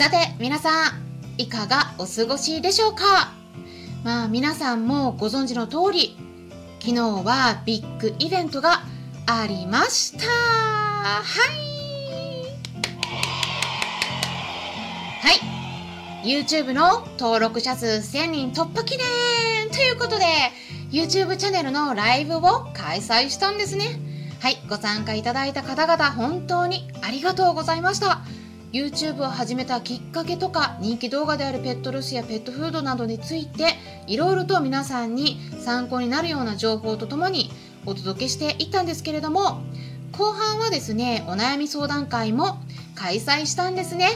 さて、皆さん、いかがお過ごしでしょうか？まあ、皆さんもご存知の通り、昨日はビッグイベントがありました。はい。はい。YouTube の登録者数1000人突破記念！ということで YouTube チャンネルのライブを開催したんですね。はい。ご参加いただいた方々本当にありがとうございました。YouTube を始めたきっかけとか人気動画であるペットロスやペットフードなどについていろいろと皆さんに参考になるような情報とともにお届けしていったんですけれども後半はですねお悩み相談会も開催したんですね。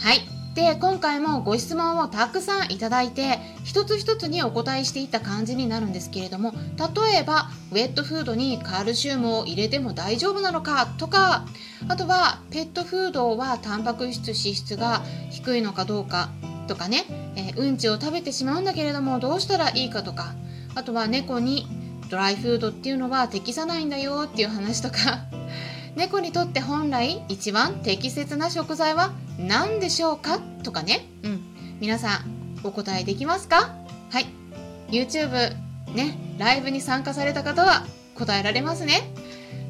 はい。で今回もご質問をたくさんいただいて一つ一つにお答えしていった感じになるんですけれども例えばウェットフードにカルシウムを入れても大丈夫なのかとかあとはペットフードはタンパク質脂質が低いのかどうかとかね、えーうんちを食べてしまうんだけれどもどうしたらいいかとかあとは猫にドライフードっていうのは適さないんだよっていう話とか 猫にとって本来一番適切な食材は何でしょうかとかね。うん。皆さんお答えできますか？はい。YouTube ねライブに参加された方は答えられますね。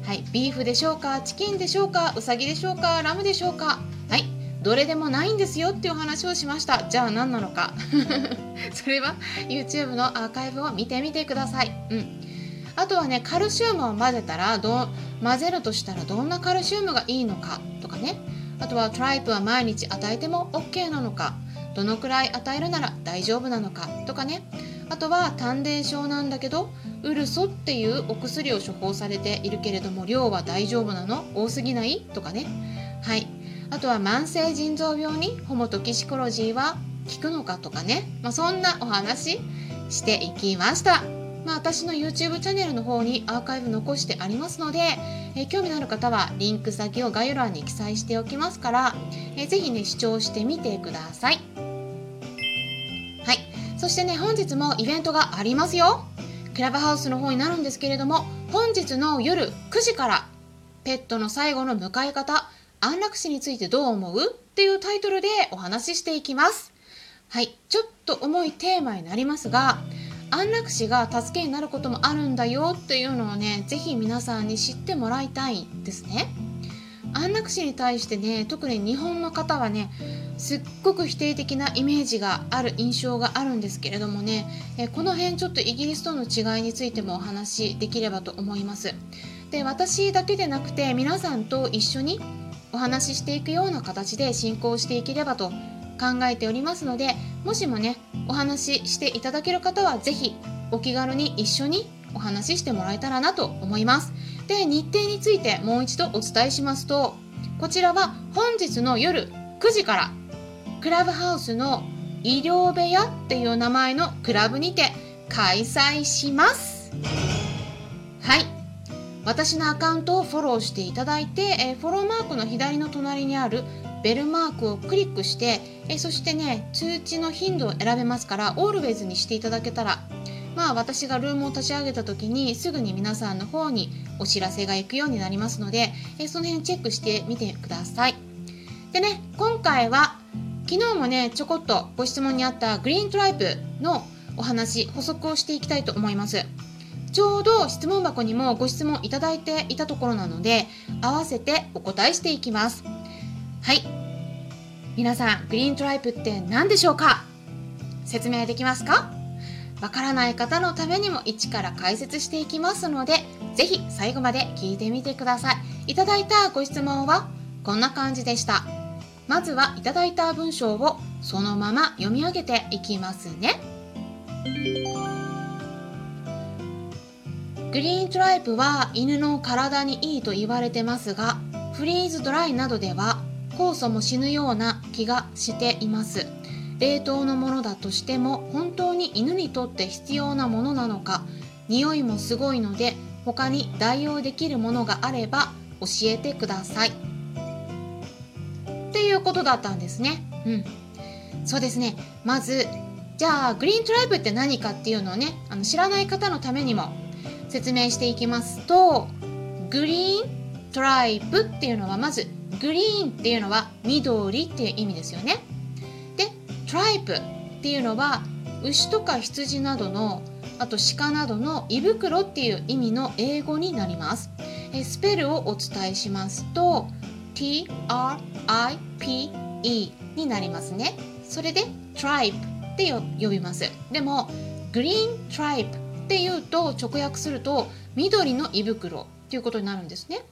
はい。ビーフでしょうか？チキンでしょうか？ウサギでしょうか？ラムでしょうか？はい。どれでもないんですよっていう話をしました。じゃあ何なのか？それは YouTube のアーカイブを見てみてください。うん。あとはねカルシウムを混ぜたらど混ぜるとしたらどんなカルシウムがいいのかとかね。あとはトライプは毎日与えても OK なのか。どのくらい与えるなら大丈夫なのかとかね。あとは短電症なんだけどウルソっていうお薬を処方されているけれども量は大丈夫なの？多すぎない？とかね。はい。あとは慢性腎臓病にホモトキシコロジーは効くのかとかね、まあ、そんなお話していきました。まあ、私の YouTube チャンネルの方にアーカイブ残してありますので、えー興味のある方はリンク先を概要欄に記載しておきますから、えーぜひね視聴してみてください。はい。そしてね本日もイベントがありますよ。クラブハウスの方になるんですけれども本日の夜9時からペットの最後の迎え方安楽死についてどう思う？っていうタイトルでお話ししていきます。はい。ちょっと重いテーマになりますが安楽死が助けになることもあるんだよっていうのをねぜひ皆さんに知ってもらいたいですね。安楽死に対してね特に日本の方はねすっごく否定的なイメージがある印象があるんですけれどもねえこの辺ちょっとイギリスとの違いについてもお話しできればと思います。で私だけでなくて皆さんと一緒にお話ししていくような形で進行していければと考えておりますのでもしもねお話ししていただける方はぜひお気軽に一緒にお話ししてもらえたらなと思います。で日程についてもう一度お伝えしますとこちらは本日の夜9時からクラブハウスの医療部屋っていう名前のクラブにて開催します。はい。私のアカウントをフォローしていただいて、えーフォローマークの左の隣にあるベルマークをクリックして、えそしてね通知の頻度を選べますからオールウェイズにしていただけたらまあ私がルームを立ち上げた時にすぐに皆さんの方にお知らせが行くようになりますので、えその辺チェックしてみてください。でね今回は昨日もねちょこっとご質問にあったグリーントライプのお話補足をしていきたいと思います。ちょうど質問箱にもご質問いただいていたところなので合わせてお答えしていきます。はい。皆さんグリーントライプって何でしょうか？説明できますか？わからない方のためにも一から解説していきますのでぜひ最後まで聞いてみてください。いただいたご質問はこんな感じでした。まずはいただいた文章をそのまま読み上げていきますね。グリーントライプは犬の体にいいと言われてますがフリーズドライなどでは酵素も死ぬような気がしています。冷凍のものだとしても本当に犬にとって必要なものなのか匂いもすごいので他に代用できるものがあれば教えてください。っていうことだったんですね。うん。そうですね。まずじゃあグリーントライブって何かっていうのをねあの知らない方のためにも説明していきますとグリーントライブっていうのはまずグリーンっていうのは緑っていう意味ですよね。でトライブっていうのは牛とか羊などのあと鹿などの胃袋っていう意味の英語になります。えスペルをお伝えしますと TRIPE になりますね。それで tribe って呼びます。でもグリーントライブっていうと直訳すると緑の胃袋っていうことになるんですね。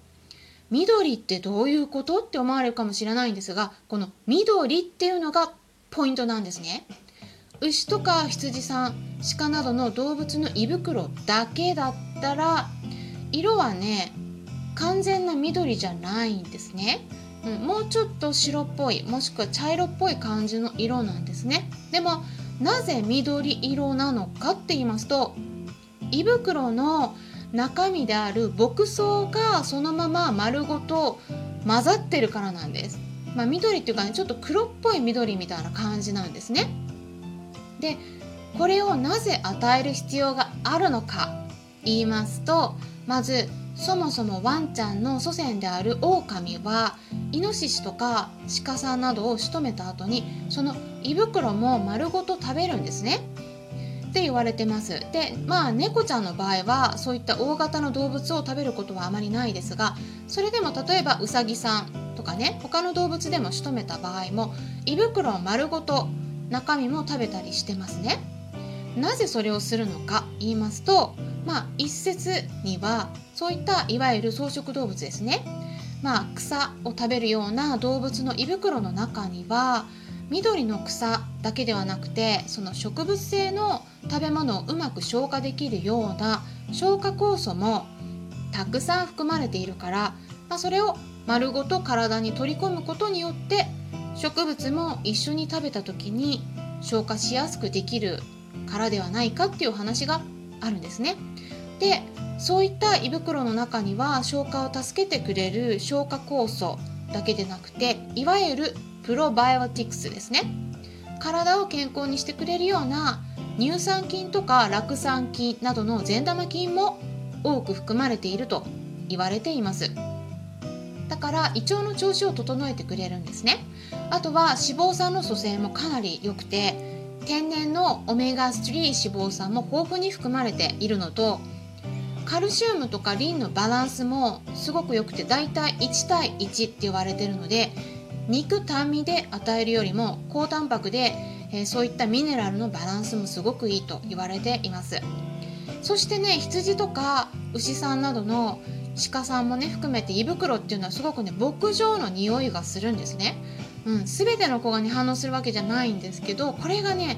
緑ってどういうことって思われるかもしれないんですがこの緑っていうのがポイントなんですね。牛とか羊さん鹿などの動物の胃袋だけだったら色はね完全な緑じゃないんですね、うん、もうちょっと白っぽいもしくは茶色っぽい感じの色なんですね。でもなぜ緑色なのかって言いますと胃袋の中身である牧草がそのまま丸ごと混ざってるからなんです、まあ、緑っていうかねちょっと黒っぽい緑みたいな感じなんですね。でこれをなぜ与える必要があるのか言いますとまずそもそもワンちゃんの祖先であるオオカミはイノシシとか鹿さんなどを仕留めた後にその胃袋も丸ごと食べるんですね。って言われてます。でまあ猫ちゃんの場合はそういった大型の動物を食べることはあまりないですがそれでも例えばウサギさんとかね他の動物でも仕留めた場合も胃袋を丸ごと中身も食べたりしてますね。なぜそれをするのか言いますとまあ一説にはそういったいわゆる草食動物ですね。まあ草を食べるような動物の胃袋の中には緑の草だけではなくてその植物性の食べ物をうまく消化できるような消化酵素もたくさん含まれているから、まあ、それを丸ごと体に取り込むことによって植物も一緒に食べた時に消化しやすくできるからではないかっていう話があるんですね。でそういった胃袋の中には消化を助けてくれる消化酵素だけでなくていわゆるプロバイオティクスですね体を健康にしてくれるような乳酸菌とか酪酸菌などの善玉菌も多く含まれていると言われています。だから胃腸の調子を整えてくれるんですね。あとは脂肪酸の組成もかなり良くて天然のオメガ3脂肪酸も豊富に含まれているのとカルシウムとかリンのバランスもすごく良くてだいたい1対1って言われてるので肉単味で与えるよりも高タンパクで、えー、そういったミネラルのバランスもすごくいいと言われています。そしてね羊とか牛さんなどの鹿さんもね含めて胃袋っていうのはすごくね牧場の匂いがするんですね、うん、全ての子がね反応するわけじゃないんですけどこれがね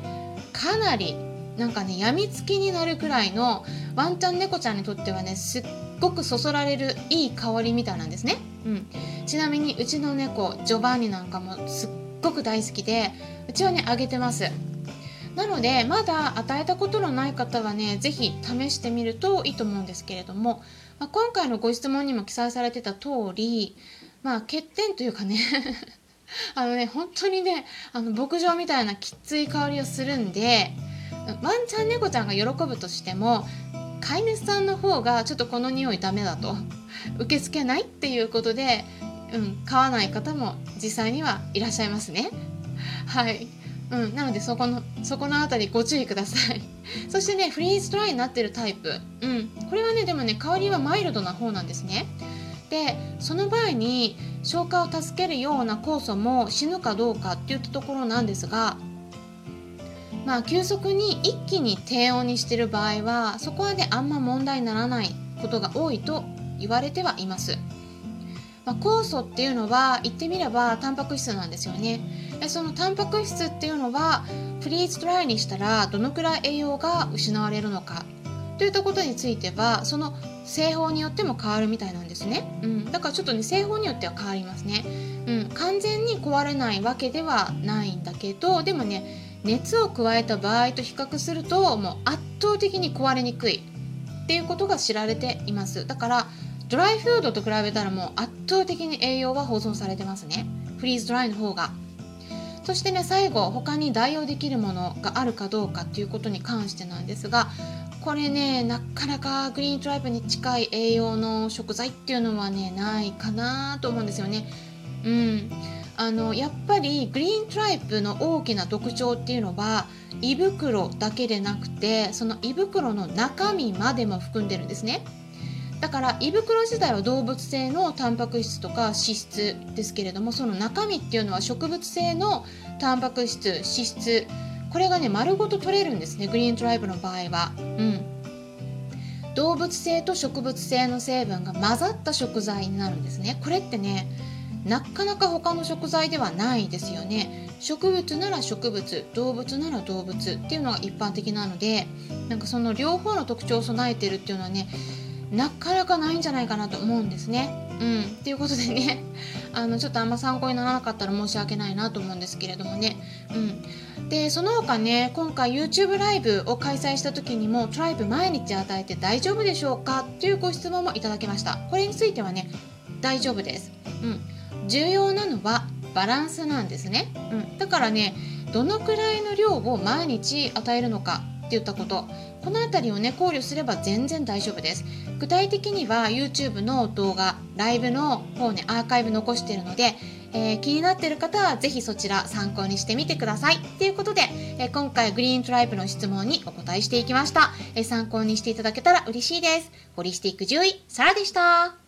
かなりなんかねやみつきになるくらいのワンちゃん猫ちゃんにとってはねすっごくそそられるいい香りみたいなんですね、うん、ちなみにうちの猫ジョバンニなんかもすっごく大好きでうちはねあげてます。なのでまだ与えたことのない方はね是非試してみるといいと思うんですけれども、まあ、今回のご質問にも記載されてた通りまあ欠点というかね あのね本当にねあの牧場みたいなきつい香りをするんでワンちゃん猫ちゃんが喜ぶとしても飼い主さんの方がちょっとこの匂いダメだと受け付けないっていうことで、うん、買わない方も実際にはいらっしゃいますね。はい、うん、なのでそこのそこの辺りご注意ください。そしてねフリーズドライになってるタイプ、うん、これはねでもね香りはマイルドな方なんですね。でその場合に消化を助けるような酵素も死ぬかどうかっていったところなんですがまあ急速に一気に低温にしてる場合はそこはねあんま問題にならないことが多いと言われてはいます。まあ、酵素っていうのは言ってみればタンパク質なんですよね。でそのタンパク質っていうのはフリーズドライにしたらどのくらい栄養が失われるのかといったことについてはその製法によっても変わるみたいなんですね、うん、だからちょっとね製法によっては変わりますね、ううん、完全に壊れないわけではないんだけどでもね熱を加えた場合と比較するともう圧倒的に壊れにくいっていうことが知られています。だからドライフードと比べたらもう圧倒的に栄養は保存されてますね。フリーズドライの方が。そしてね最後他に代用できるものがあるかどうかっていうことに関してなんですがこれねなかなかグリーントライブに近い栄養の食材っていうのはねないかなと思うんですよね。うん。あのやっぱりグリーントライプの大きな特徴っていうのは胃袋だけでなくてその胃袋の中身までも含んでるんですね。だから胃袋自体は動物性のタンパク質とか脂質ですけれどもその中身っていうのは植物性のタンパク質脂質。これがね丸ごと取れるんですねグリーントライブの場合は。うん。動物性と植物性の成分が混ざった食材になるんですね。これってねなかなか他の食材ではないですよね。植物なら植物動物なら動物っていうのが一般的なのでなんかその両方の特徴を備えてるっていうのはねなかなかないんじゃないかなと思うんですね。うん、っていうことでね あのちょっとあんま参考にならなかったら申し訳ないなと思うんですけれどもね。うん、でその他ね今回 YouTube ライブを開催した時にもトライブ毎日与えて大丈夫でしょうか？っていうご質問もいただきました。これについてはね大丈夫です。うん重要なのはバランスなんですね、うん、だからねどのくらいの量を毎日与えるのかって言ったことこの辺りをね考慮すれば全然大丈夫です。具体的には YouTube の動画ライブの方ねアーカイブ残してるので、えー、気になってる方は是非そちら参考にしてみてください。ということで、えー、今回グリーントライブの質問にお答えしていきました、えー、参考にしていただけたら嬉しいです。ホリスティック獣医サラでした。